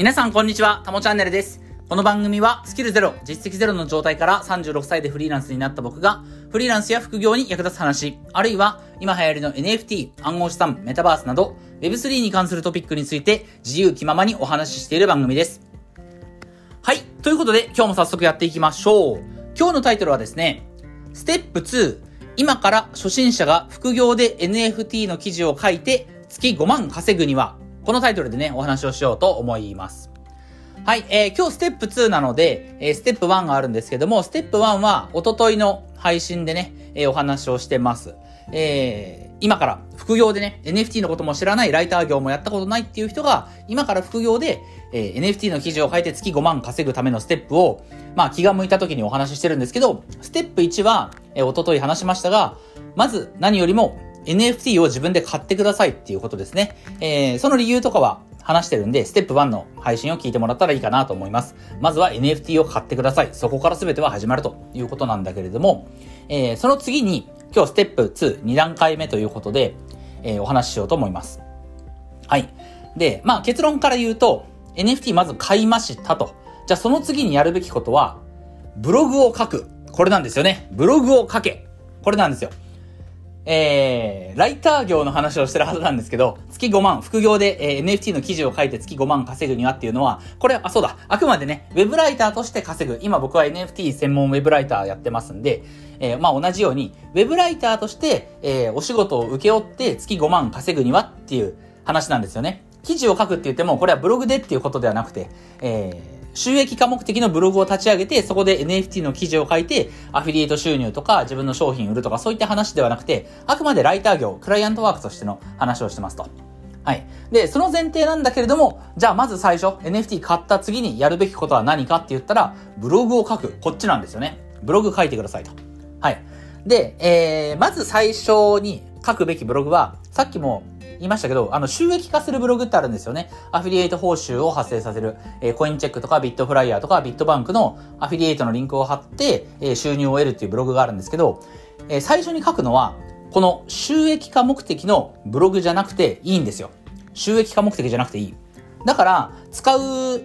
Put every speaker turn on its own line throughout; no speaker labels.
皆さんこんにちは、たもチャンネルです。この番組はスキルゼロ、実績ゼロの状態から36歳でフリーランスになった僕が、フリーランスや副業に役立つ話、あるいは今流行りの NFT、暗号資産、メタバースなど、Web3 に関するトピックについて自由気ままにお話ししている番組です。はい。ということで、今日も早速やっていきましょう。今日のタイトルはですね、ステップ2、今から初心者が副業で NFT の記事を書いて月5万稼ぐには、このタイトルでね、お話をしようと思います。はい、えー、今日ステップ2なので、えー、ステップ1があるんですけども、ステップ1はおとといの配信でね、えー、お話をしてます。えー、今から副業でね、NFT のことも知らない、ライター業もやったことないっていう人が、今から副業で、えー、NFT の記事を書いて月5万稼ぐためのステップを、まあ気が向いた時にお話ししてるんですけど、ステップ1は、えー、おととい話しましたが、まず何よりも NFT を自分で買ってくださいっていうことですね。えー、その理由とかは話してるんで、ステップ1の配信を聞いてもらったらいいかなと思います。まずは NFT を買ってください。そこから全ては始まるということなんだけれども、えー、その次に、今日ステップ2、2段階目ということで、えー、お話ししようと思います。はい。で、まあ結論から言うと、NFT まず買いましたと。じゃあその次にやるべきことは、ブログを書く。これなんですよね。ブログを書け。これなんですよ。えー、ライター業の話をしてるはずなんですけど、月5万、副業で、えー、NFT の記事を書いて月5万稼ぐにはっていうのは、これ、あ、そうだ、あくまでね、ウェブライターとして稼ぐ。今僕は NFT 専門ウェブライターやってますんで、えー、まあ同じように、ウェブライターとして、えー、お仕事を請け負って月5万稼ぐにはっていう話なんですよね。記事を書くって言っても、これはブログでっていうことではなくて、えー、収益化目的のブログを立ち上げて、そこで NFT の記事を書いて、アフィリエイト収入とか自分の商品売るとかそういった話ではなくて、あくまでライター業、クライアントワークとしての話をしてますと。はい。で、その前提なんだけれども、じゃあまず最初、NFT 買った次にやるべきことは何かって言ったら、ブログを書く。こっちなんですよね。ブログ書いてくださいと。はい。で、えー、まず最初に書くべきブログは、さっきも言いましたけど、あの、収益化するブログってあるんですよね。アフィリエイト報酬を発生させる、えー、コインチェックとかビットフライヤーとかビットバンクのアフィリエイトのリンクを貼って、えー、収入を得るっていうブログがあるんですけど、えー、最初に書くのは、この収益化目的のブログじゃなくていいんですよ。収益化目的じゃなくていい。だから、使う、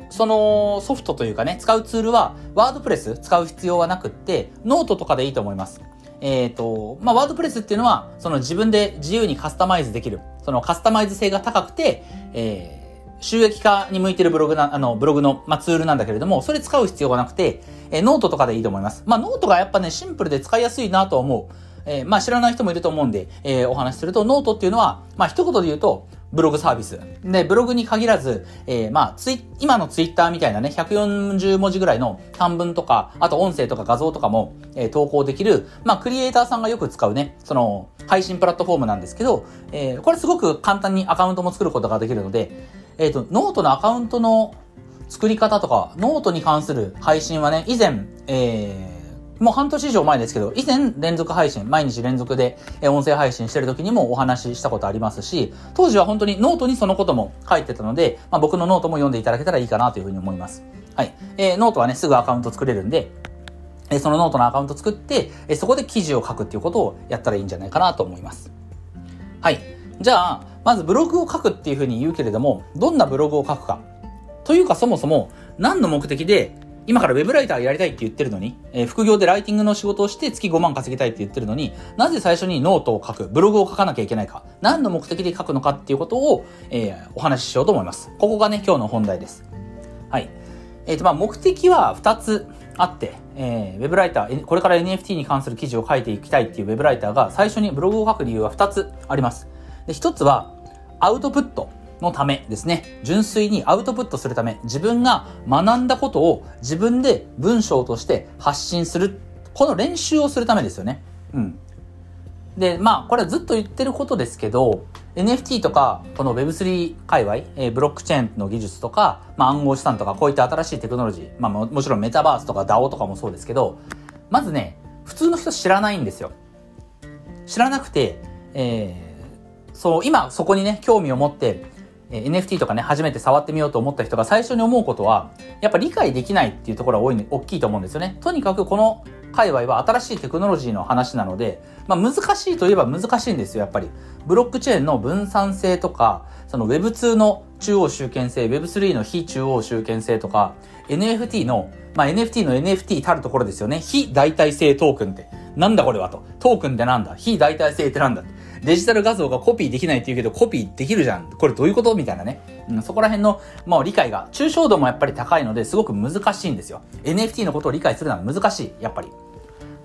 その、ソフトというかね、使うツールは、ワードプレス使う必要はなくって、ノートとかでいいと思います。えっ、ー、と、まあ、ワードプレスっていうのは、その自分で自由にカスタマイズできる。そのカスタマイズ性が高くて、えー、収益化に向いてるブログな、あの、ブログの、まあ、ツールなんだけれども、それ使う必要がなくて、えー、ノートとかでいいと思います。まあ、ノートがやっぱね、シンプルで使いやすいなと思う。えー、まあ、知らない人もいると思うんで、えー、お話しすると、ノートっていうのは、まあ、一言で言うと、ブログサービス。で、ブログに限らず、えー、まあ、ツイ、今のツイッターみたいなね、140文字ぐらいの短文とか、あと音声とか画像とかも、えー、投稿できる、まあ、クリエイターさんがよく使うね、その、配信プラットフォームなんですけど、えー、これすごく簡単にアカウントも作ることができるので、えっ、ー、と、ノートのアカウントの作り方とか、ノートに関する配信はね、以前、えー、もう半年以上前ですけど、以前連続配信、毎日連続で音声配信してる時にもお話ししたことありますし、当時は本当にノートにそのことも書いてたので、まあ、僕のノートも読んでいただけたらいいかなというふうに思います。はい。えー、ノートはね、すぐアカウント作れるんで、えー、そのノートのアカウント作って、えー、そこで記事を書くっていうことをやったらいいんじゃないかなと思います。はい。じゃあ、まずブログを書くっていうふうに言うけれども、どんなブログを書くか。というかそもそも、何の目的で今からウェブライターやりたいって言ってるのに、えー、副業でライティングの仕事をして月5万稼ぎたいって言ってるのに、なぜ最初にノートを書く、ブログを書かなきゃいけないか、何の目的で書くのかっていうことを、えー、お話ししようと思います。ここがね、今日の本題です。はい。えっ、ー、と、まあ、目的は2つあって、えー、ウェブライター、これから NFT に関する記事を書いていきたいっていうウェブライターが最初にブログを書く理由は2つあります。で、1つは、アウトプット。のためですね。純粋にアウトプットするため、自分が学んだことを自分で文章として発信する。この練習をするためですよね。うん。で、まあ、これはずっと言ってることですけど、NFT とか、この Web3 界隈、えー、ブロックチェーンの技術とか、まあ、暗号資産とか、こういった新しいテクノロジー、まあも、もちろんメタバースとか DAO とかもそうですけど、まずね、普通の人知らないんですよ。知らなくて、えー、そう、今そこにね、興味を持って、NFT とかね、初めて触ってみようと思った人が最初に思うことは、やっぱ理解できないっていうところが多い、大きいと思うんですよね。とにかくこの界隈は新しいテクノロジーの話なので、まあ難しいといえば難しいんですよ、やっぱり。ブロックチェーンの分散性とか、その Web2 の中央集権性、Web3 の非中央集権性とか、NFT の、まあ、NFT の NFT たるところですよね。非代替性トークンって。なんだこれはと。トークンってなんだ？非代替性ってなんだデジタル画像がコピーできないって言うけど、コピーできるじゃん。これどういうこと？みたいなね。うん、そこら辺の、まあ、理解が、抽象度もやっぱり高いので、すごく難しいんですよ。NFT のことを理解するのは難しい。やっぱり。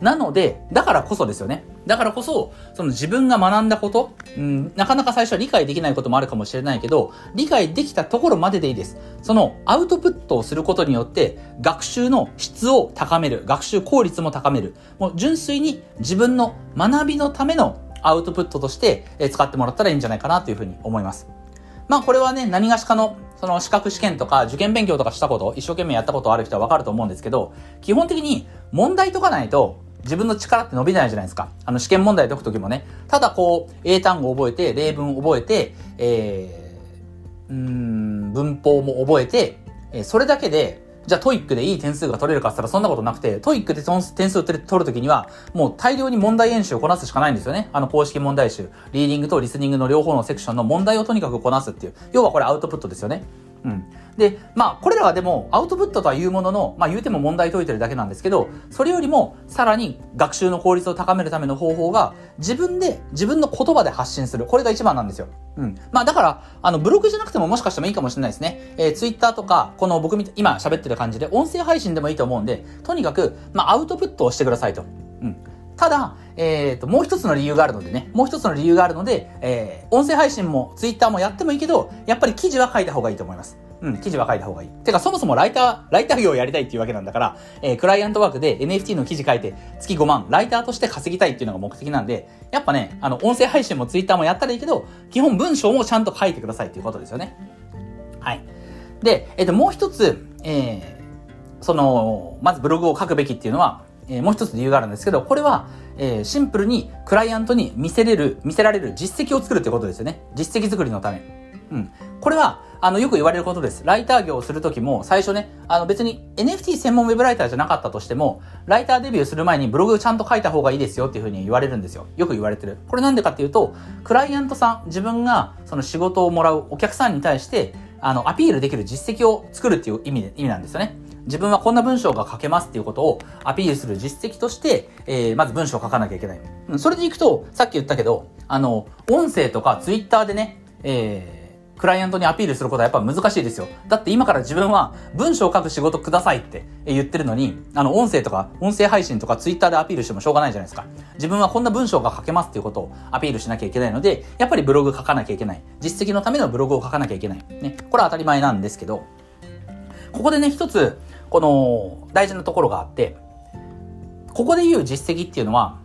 なので、だからこそですよね。だからこそ、その自分が学んだこと、うん、なかなか最初は理解できないこともあるかもしれないけど、理解できたところまででいいです。そのアウトプットをすることによって、学習の質を高める、学習効率も高める。もう純粋に自分の学びのためのアウトプットとして使ってもらったらいいんじゃないかなというふうに思います。まあこれはね、何がしかのその資格試験とか受験勉強とかしたこと、一生懸命やったことある人はわかると思うんですけど、基本的に問題解かないと自分の力って伸びないじゃないですか。あの試験問題解くときもね。ただこう、英単語覚えて、例文覚えて、えー、うん、文法も覚えて、えそれだけで、じゃあ TOEIC でいい点数が取れるかって言ったらそんなことなくて、 TOEIC で点数を取るときには、もう大量に問題演習をこなすしかないんですよね。あの公式問題集。リーディングとリスニングの両方のセクションの問題をとにかくこなすっていう。要はこれアウトプットですよね。うん。で、まあ、これらはでも、アウトプットとは言うものの、まあ、言うても問題解いてるだけなんですけど、それよりも、さらに学習の効率を高めるための方法が、自分で、自分の言葉で発信する。これが一番なんですよ。うん。まあ、だから、あの、ブログじゃなくてももしかしてもいいかもしれないですね。えー、ツイッターとか、この僕み、今喋ってる感じで、音声配信でもいいと思うんで、とにかく、まあ、アウトプットをしてくださいと。ただ、えっ、ー、と、もう一つの理由があるのでね、もう一つの理由があるので、えー、音声配信もツイッターもやってもいいけど、やっぱり記事は書いた方がいいと思います。うん、記事は書いた方がいい。てか、そもそもライター、ライター業をやりたいっていうわけなんだから、えー、クライアントワークで NFT の記事書いて月5万、ライターとして稼ぎたいっていうのが目的なんで、やっぱね、あの、音声配信もツイッターもやったらいいけど、基本文章もちゃんと書いてくださいっていうことですよね。はい。で、えっ、ー、と、もう一つ、えー、その、まずブログを書くべきっていうのは、えー、もう一つ理由があるんですけど、これは、えー、シンプルにクライアントに見せれる、見せられる実績を作るってことですよね。実績作りのため。うん。これは、あの、よく言われることです。ライター業をするときも、最初ね、あの別に NFT 専門ウェブライターじゃなかったとしても、ライターデビューする前にブログをちゃんと書いた方がいいですよっていうふうに言われるんですよ。よく言われてる。これなんでかっていうと、クライアントさん、自分がその仕事をもらうお客さんに対して、あの、アピールできる実績を作るっていう意味で、意味なんですよね。自分はこんな文章が書けますっていうことをアピールする実績として、えー、まず文章を書かなきゃいけない。それでいくと、さっき言ったけど、あの、音声とかツイッターでね、えークライアントにアピールすることはやっぱ難しいですよ。だって今から自分は文章を書く仕事くださいって言ってるのに、あの、音声とか、音声配信とかツイッターでアピールしてもしょうがないじゃないですか。自分はこんな文章が書けますっていうことをアピールしなきゃいけないので、やっぱりブログ書かなきゃいけない。実績のためのブログを書かなきゃいけない。ね。これは当たり前なんですけど、ここでね、一つ、この、大事なところがあって、ここで言う実績っていうのは、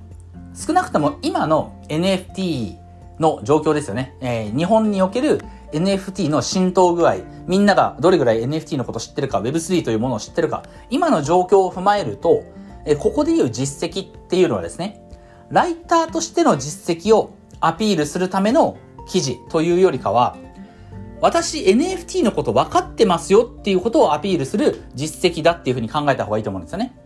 少なくとも今の NFT の状況ですよね。えー、日本における NFT の浸透具合、みんながどれぐらい NFT のこと知ってるか、Web3 というものを知ってるか、今の状況を踏まえると、えここで言う実績っていうのはですね、ライターとしての実績をアピールするための記事というよりかは、私 NFT のこと分かってますよっていうことをアピールする実績だっていうふうに考えた方がいいと思うんですよね。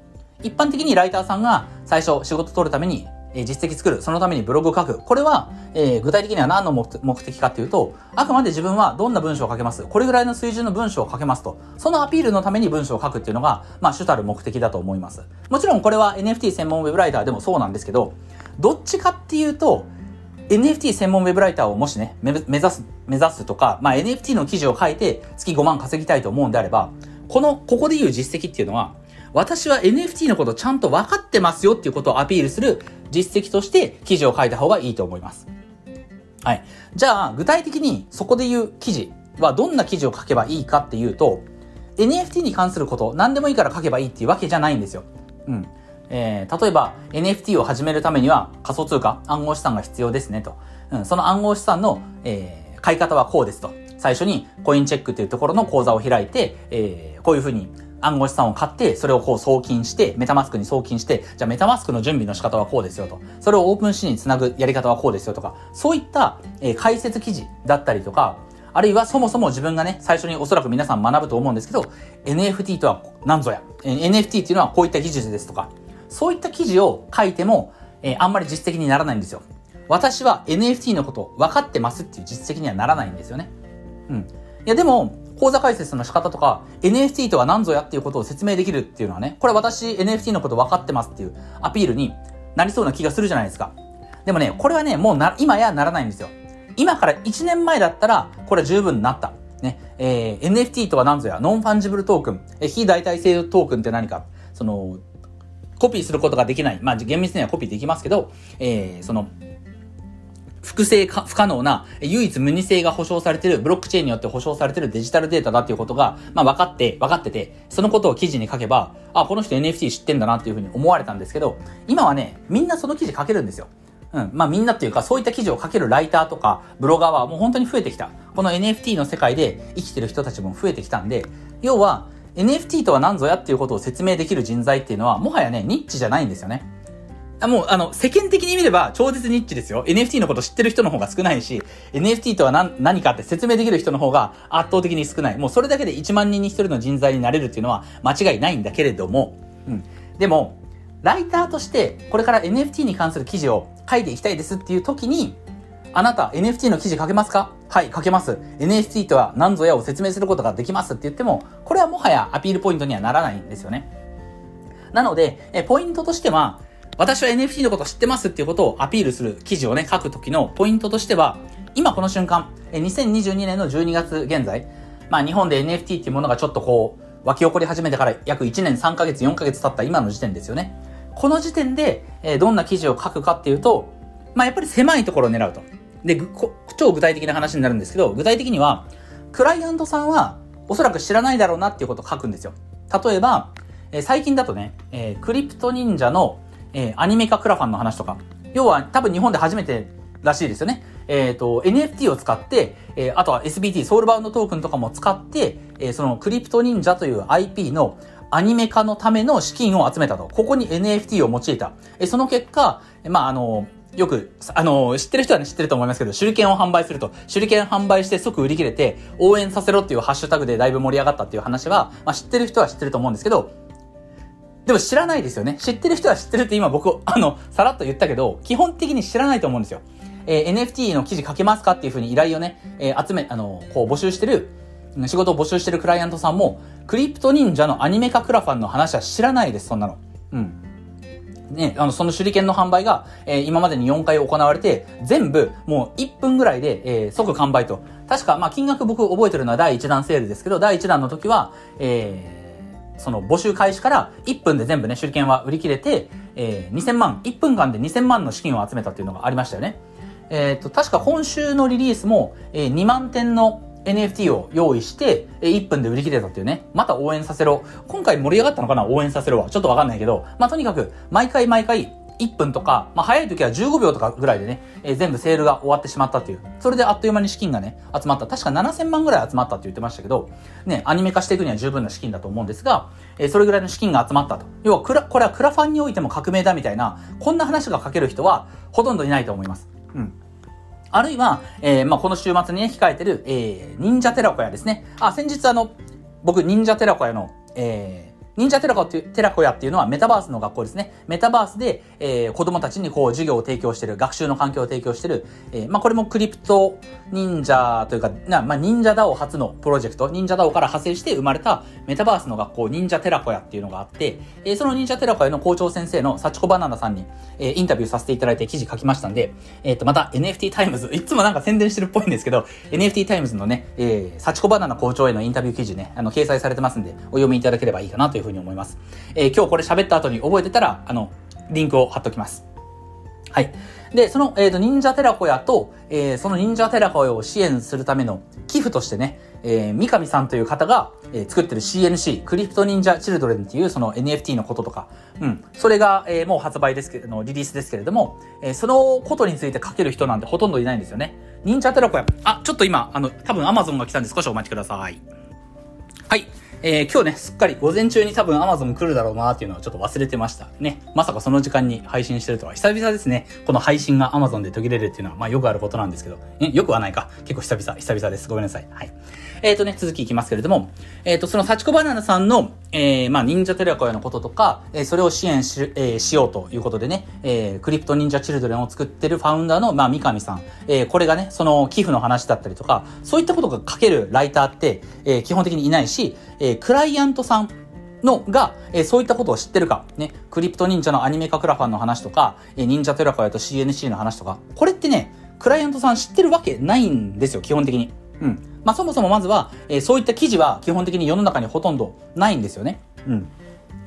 一般的にライターさんが最初仕事取るために実績作る。そのためにブログを書く。これは、えー、具体的には何の目的かっていうと、あくまで自分はどんな文章を書けます。これぐらいの水準の文章を書けますと。そのアピールのために文章を書くっていうのが、まあ、主たる目的だと思います。もちろんこれは NFT 専門ウェブライターでもそうなんですけど、どっちかっていうと、NFT 専門ウェブライターをもしね、目指す、目指すとか、まあ、NFT の記事を書いて月5万稼ぎたいと思うんであれば、この、ここで言う実績っていうのは、私は NFT のことちゃんと分かってますよっていうことをアピールする実績として記事を書いた方がいいと思います。はい。じゃあ、具体的にそこで言う記事はどんな記事を書けばいいかっていうと、NFT に関すること、何でもいいから書けばいいっていうわけじゃないんですよ。うん。えー、例えば NFT を始めるためには仮想通貨、暗号資産が必要ですねと。うん、その暗号資産の、えー、買い方はこうですと。最初にコインチェックっていうところの口座を開いて、えー、こういうふうに暗号資産を買って、それをこう送金して、メタマスクに送金して、じゃあメタマスクの準備の仕方はこうですよと。それをオープンシーにつなぐやり方はこうですよとか、そういった、えー、解説記事だったりとか、あるいはそもそも自分がね、最初におそらく皆さん学ぶと思うんですけど、NFT とは何ぞや、NFT っていうのはこういった技術ですとか、そういった記事を書いても、えー、あんまり実績にならないんですよ。私は NFT のこと分かってますっていう実績にはならないんですよね。うん。いや、でも、講座解説の仕方とか、NFT とは何ぞやっていうことを説明できるっていうのはね、これ私 NFT のこと分かってますっていうアピールになりそうな気がするじゃないですか。でもね、これはね、もうな、今やならないんですよ。今から1年前だったら、これは十分なった。ね、えー、NFT とは何ぞや、ノンファンジブルトークン、え非代替性トークンって何か、その、コピーすることができない。まあ、厳密にはコピーできますけど、えー、その、複製が不可能な、唯一無二性が保証されている、ブロックチェーンによって保証されているデジタルデータだっていうことが、まあ分かって、分かってて、そのことを記事に書けば、あ、この人 NFT 知ってんだなっていうふうに思われたんですけど、今はね、みんなその記事書けるんですよ。うん。まあみんなっていうか、そういった記事を書けるライターとか、ブロガーはもう本当に増えてきた。この NFT の世界で生きてる人たちも増えてきたんで、要は、NFT とは何ぞやっていうことを説明できる人材っていうのは、もはやね、ニッチじゃないんですよね。あもう、あの、世間的に見れば超絶ニッチですよ。NFT のこと知ってる人の方が少ないし、NFT とは何何かって説明できる人の方が圧倒的に少ない。もうそれだけで1万人に1人の人材になれるっていうのは間違いないんだけれども、うん。でも、ライターとしてこれから NFT に関する記事を書いていきたいですっていう時に、あなた NFT の記事書けますか？はい、書けます。NFT とは何ぞやを説明することができますって言っても、れはもはやアピールポイントにはならないんですよね。なので、えポイントとしては、私は NFT のこと知ってますっていうことをアピールする記事をね、書くときのポイントとしては、今この瞬間、2022年の12月現在、まあ日本で NFT っていうものがちょっとこう、湧き起こり始めてから約1年3ヶ月4ヶ月経った今の時点ですよね。この時点で、えどんな記事を書くかっていうと、まあやっぱり狭いところを狙うと。で、超具体的な話になるんですけど、具体的には、クライアントさんはおそらく知らないだろうなっていうことを書くんですよ。例えば、え最近だとね、えー、クリプト忍者のえー、アニメ化クラファンの話とか。要は多分日本で初めてらしいですよね。えっ、ー、と、NFT を使って、えー、あとは SBT、ソウルバウンドトークンとかも使って、えー、そのクリプト忍者という IP のアニメ化のための資金を集めたと。ここに NFT を用いた。えー、その結果、まあ、あの、よく、あの、知ってる人はね、知ってると思いますけど、手裏剣を販売すると、手裏剣販売して即売り切れて、応援させろっていうハッシュタグでだいぶ盛り上がったっていう話は、まあ、知ってる人は知ってると思うんですけど、でも知らないですよね。知ってる人は知ってるって今僕、あの、さらっと言ったけど、基本的に知らないと思うんですよ。えー、NFT の記事書けますかっていうふうに依頼をね、えー、集め、あの、こう募集してる、仕事を募集してるクライアントさんも、クリプト忍者のアニメ化クラファンの話は知らないです、そんなの。うん。ね、あの、その手裏剣の販売が、えー、今までに4回行われて、全部、もう1分ぐらいで、えー、即完売と。確か、まあ、金額僕覚えてるのは第1弾セールですけど、第1弾の時は、えー、その募集開始から1分で全部ね、手裏剣は売り切れて、えー、2000万、1分間で2000万の資金を集めたっていうのがありましたよね。えっ、と、確か今週のリリースも、えー、2万点の NFT を用意して、1分で売り切れたっていうね。また応援させろ。今回盛り上がったのかな？応援させろは。ちょっとわかんないけど、まあ、とにかく、毎回毎回、1分とか、まあ、早い時は15秒とかぐらいでね、えー、全部セールが終わってしまったっていう。それであっという間に資金がね、集まった。確か7000万ぐらい集まったって言ってましたけど、ね、アニメ化していくには十分な資金だと思うんですが、えー、それぐらいの資金が集まったと。要は、クラ、これはクラファンにおいても革命だみたいな、こんな話が書ける人は、ほとんどいないと思います。うん。あるいは、えー、まあ、この週末にね、控えてる、えー、忍者寺子屋ですね。あ、先日あの、僕、忍者寺子屋の、えー、忍者テラコっていう、テラコヤっていうのはメタバースの学校ですね。メタバースで、えー、子供たちにこう授業を提供してる、学習の環境を提供してる、えー、まあこれもクリプト忍者というか、なまあ忍者ダオ初のプロジェクト、忍者ダオから派生して生まれたメタバースの学校、忍者テラコヤっていうのがあって、えー、その忍者テラコヤの校長先生の幸子バナナさんに、えー、インタビューさせていただいて記事書きましたんで、えっ、ー、と、また NFT タイムズ、いつもなんか宣伝してるっぽいんですけど、NFT タイムズのね、えー、幸子バナナ校長へのインタビュー記事ね、あの、掲載されてますんで、お読みいただければいいかなというふうに思います。えー、今日これ喋った後に覚えてたら、あの、リンクを貼っときます。はい。で、その、えっ、ー、と、忍者テラコヤと、えー、その忍者テラコヤを支援するための寄付としてね、えー、三上さんという方が、えー、作ってる CNC、クリプト忍者チルドレンっていうその NFT のこととか、うん。それが、えー、もう発売ですけど、リリースですけれども、えー、そのことについて書ける人なんてほとんどいないんですよね。忍者テラコヤ、あ、ちょっと今、あの、多分 Amazon が来たんで少しお待ちください。はい。えー、今日ね、すっかり午前中に多分 Amazon 来るだろうなっていうのはちょっと忘れてました。ね。まさかその時間に配信してるとは。久々ですね。この配信が Amazon で途切れるっていうのは、まあよくあることなんですけど。え、よくはないか。結構久々、久々です。ごめんなさい。はい。えっ、ー、とね、続きいきますけれども。えっ、ー、と、その幸子バナナさんの、えー、まあ、忍者テレコヤのこととか、えー、それを支援し、えー、しようということでね、えー、クリプト忍者チルドレンを作ってるファウンダーの、まあ、三上さん。えー、これがね、その寄付の話だったりとか、そういったことが書けるライターって、えー、基本的にいないし、えー、クライアントさん、のが、えー、そういったことを知ってるか、ね、クリプト忍者のアニメ化クラファンの話とか、えー、忍者テラカヤと CNC の話とか、これってね、クライアントさん知ってるわけないんですよ、基本的に。うん。まあ、そもそもまずは、えー、そういった記事は基本的に世の中にほとんどないんですよね。うん。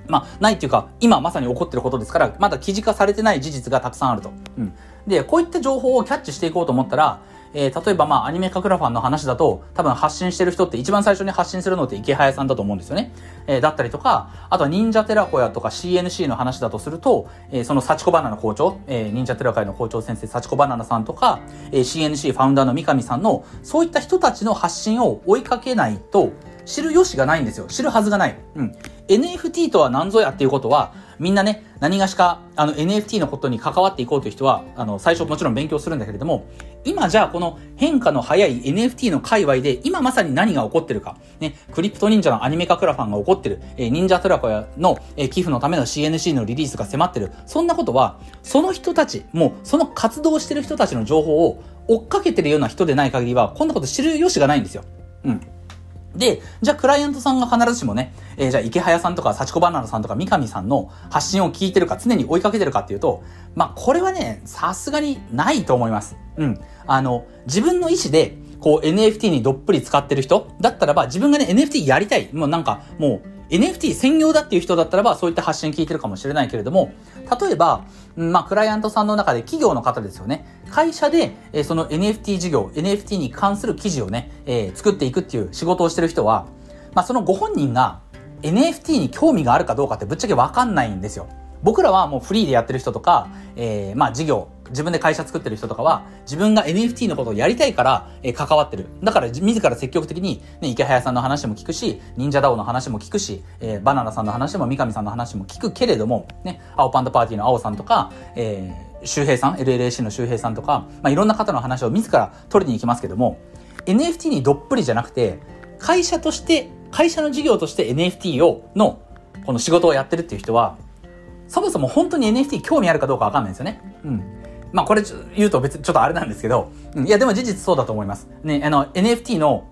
まあ、ないっていうか、今まさに起こってることですから、まだ記事化されてない事実がたくさんあると。うん。で、こういった情報をキャッチしていこうと思ったら、えー、例えばまあアニメカクラファンの話だと多分発信してる人って一番最初に発信するのって池早さんだと思うんですよね。えー、だったりとか、あとは忍者テラコヤとか CNC の話だとすると、えー、その幸子バナナ校長、えー、忍者テラコヤの校長先生幸子バナナさんとか、えー、CNC ファウンダーの三上さんのそういった人たちの発信を追いかけないと知る由がないんですよ。知るはずがない。うん。NFT とは何ぞやっていうことは、みんなね、何がしか、あの NFT のことに関わっていこうという人は、あの、最初もちろん勉強するんだけれども、今じゃあこの変化の早い NFT の界隈で、今まさに何が起こってるか、ね、クリプト忍者のアニメ化クラファンが起こってる、えー、忍者トラコヤの、えー、寄付のための CNC のリリースが迫ってる、そんなことは、その人たち、もうその活動してる人たちの情報を追っかけてるような人でない限りは、こんなこと知る由がないんですよ。うん。で、じゃあクライアントさんが必ずしもね、えー、じゃあ池早さんとか幸子バナナさんとか三上さんの発信を聞いてるか常に追いかけてるかっていうと、まあこれはね、さすがにないと思います。うん。あの、自分の意思で、こう NFT にどっぷり使ってる人だったらば自分がね NFT やりたい。もうなんかもう NFT 専業だっていう人だったらば、そういった発信聞いてるかもしれないけれども、例えば、まあ、クライアントさんの中で企業の方ですよね。会社で、えー、その NFT 事業、NFT に関する記事をね、えー、作っていくっていう仕事をしてる人は、まあ、そのご本人が NFT に興味があるかどうかってぶっちゃけわかんないんですよ。僕らはもうフリーでやってる人とか、えー、まあ事業、自分で会社作ってる人とかは、自分が NFT のことをやりたいから、えー、関わってる。だから自ら積極的に、ね、池早さんの話も聞くし、忍者ダオの話も聞くし、えー、バナナさんの話も三上さんの話も聞くけれども、ね、青パンダパーティーの青さんとか、えー、周平さん、LLAC の周平さんとか、まあいろんな方の話を自ら取りに行きますけども、NFT にどっぷりじゃなくて、会社として、会社の事業として NFT を、の、この仕事をやってるっていう人は、そもそも本当に NFT 興味あるかどうかわかんないんですよね。うん。まあこれ言うと別にちょっとあれなんですけど、いやでも事実そうだと思います。ね、あの NFT の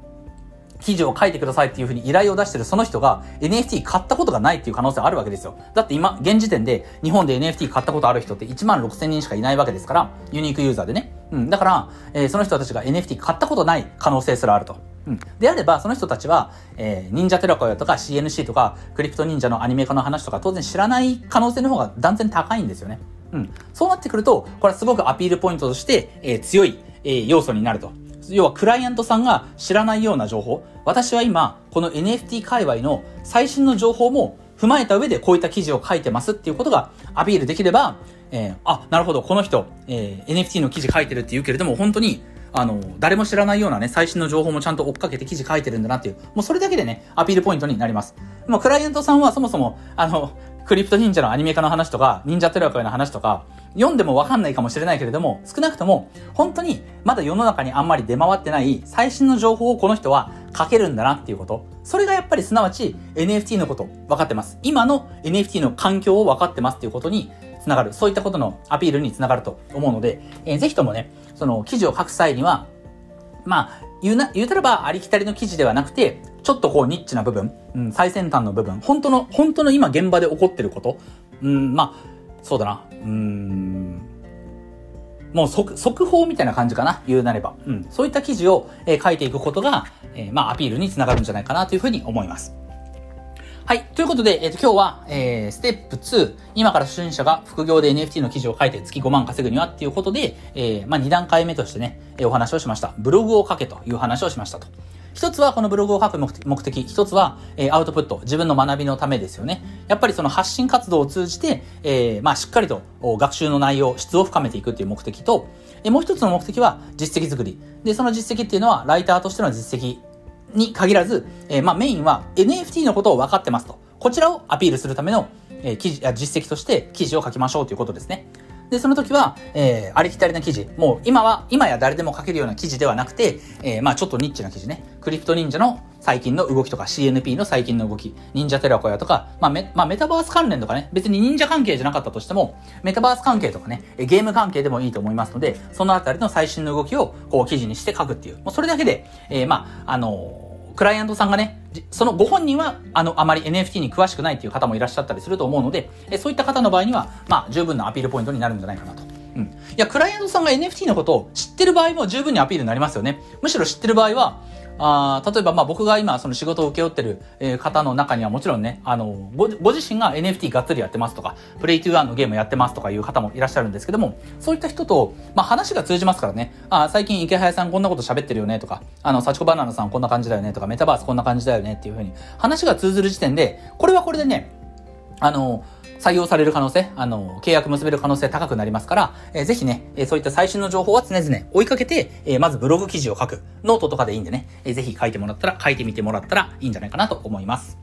記事を書いてくださいっていうふうに依頼を出してるその人が NFT 買ったことがないっていう可能性あるわけですよ。だって今、現時点で日本で NFT 買ったことある人って1万6千人しかいないわけですから、ユニークユーザーでね。うん。だから、えー、その人たちが NFT 買ったことない可能性すらあると。うん。であれば、その人たちは、えー、忍者テラコヤとか CNC とか、クリプト忍者のアニメ化の話とか当然知らない可能性の方が断然高いんですよね。うん。そうなってくると、これはすごくアピールポイントとして、えー、強い、えー、要素になると。要はクライアントさんが知らないような情報。私は今、この NFT 界隈の最新の情報も踏まえた上でこういった記事を書いてますっていうことがアピールできれば、えー、あ、なるほど、この人、えー、NFT の記事書いてるって言うけれども、本当に、あの、誰も知らないようなね、最新の情報もちゃんと追っかけて記事書いてるんだなっていう、もうそれだけでね、アピールポイントになります。もうクライアントさんはそもそも、あの、クリプト忍者のアニメ化の話とか、忍者テラコヤの話とか、読んでもわかんないかもしれないけれども、少なくとも、本当にまだ世の中にあんまり出回ってない最新の情報をこの人は書けるんだなっていうこと。それがやっぱりすなわち NFT のこと分かってます。今の NFT の環境を分かってますっていうことにつながる。そういったことのアピールにつながると思うので、えー、ぜひともね、その記事を書く際には、まあ、言うな、言うたらばありきたりの記事ではなくて、ちょっとこうニッチな部分、うん、最先端の部分、本当の、本当の今現場で起こってること、うん、まあ、そうだな、うん、もう速、速報みたいな感じかな、言うなれば。うん、そういった記事を、えー、書いていくことが、えー、まあ、アピールにつながるんじゃないかなというふうに思います。はい。ということで、えっ、ー、と、今日は、えー、ステップ2、今から初心者が副業で NFT の記事を書いて月5万稼ぐにはっていうことで、えー、まあ、2段階目としてね、えー、お話をしました。ブログを書けという話をしましたと。一つはこのブログを書く目的、一つは、えー、アウトプット、自分の学びのためですよね。やっぱりその発信活動を通じて、えー、まあしっかりと学習の内容、質を深めていくっていう目的と、えー、もう一つの目的は実績作り。で、その実績っていうのは、ライターとしての実績に限らず、えー、まあメインは NFT のことを分かってますと。こちらをアピールするための、えー、記事、実績として記事を書きましょうということですね。で、その時は、えー、ありきたりな記事。もう、今は、今や誰でも書けるような記事ではなくて、えー、まあちょっとニッチな記事ね。クリプト忍者の最近の動きとか、CNP の最近の動き、忍者テラコヤとか、まあメ、まあ、メタバース関連とかね、別に忍者関係じゃなかったとしても、メタバース関係とかね、ゲーム関係でもいいと思いますので、そのあたりの最新の動きを、こう、記事にして書くっていう。もうそれだけで、えー、まあ、あのークライアントさんがね、そのご本人は、あの、あまり NFT に詳しくないっていう方もいらっしゃったりすると思うので、えそういった方の場合には、まあ、十分なアピールポイントになるんじゃないかなと。うん。いや、クライアントさんが NFT のことを知ってる場合も十分にアピールになりますよね。むしろ知ってる場合は、あ例えばまあ僕が今その仕事を請け負ってる、え方の中にはもちろんね、あのご、ご自身が NFT がっつりやってますとか、プレイトゥーアンのゲームやってますとかいう方もいらっしゃるんですけども、そういった人と、まあ話が通じますからね、あ最近池早さんこんなこと喋ってるよねとか、あの、幸子バナナさんこんな感じだよねとか、メタバースこんな感じだよねっていうふうに話が通ずる時点で、これはこれでね、あの、採用される可能性、あの、契約結べる可能性高くなりますから、えー、ぜひね、えー、そういった最新の情報は常々追いかけて、えー、まずブログ記事を書く。ノートとかでいいんでね、えー、ぜひ書いてもらったら、書いてみてもらったらいいんじゃないかなと思います。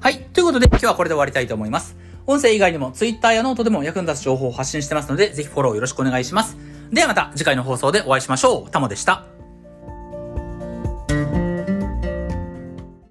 はい。ということで、今日はこれで終わりたいと思います。音声以外にも Twitter やノートでも役に立つ情報を発信してますので、ぜひフォローよろしくお願いします。ではまた次回の放送でお会いしましょう。タモでした。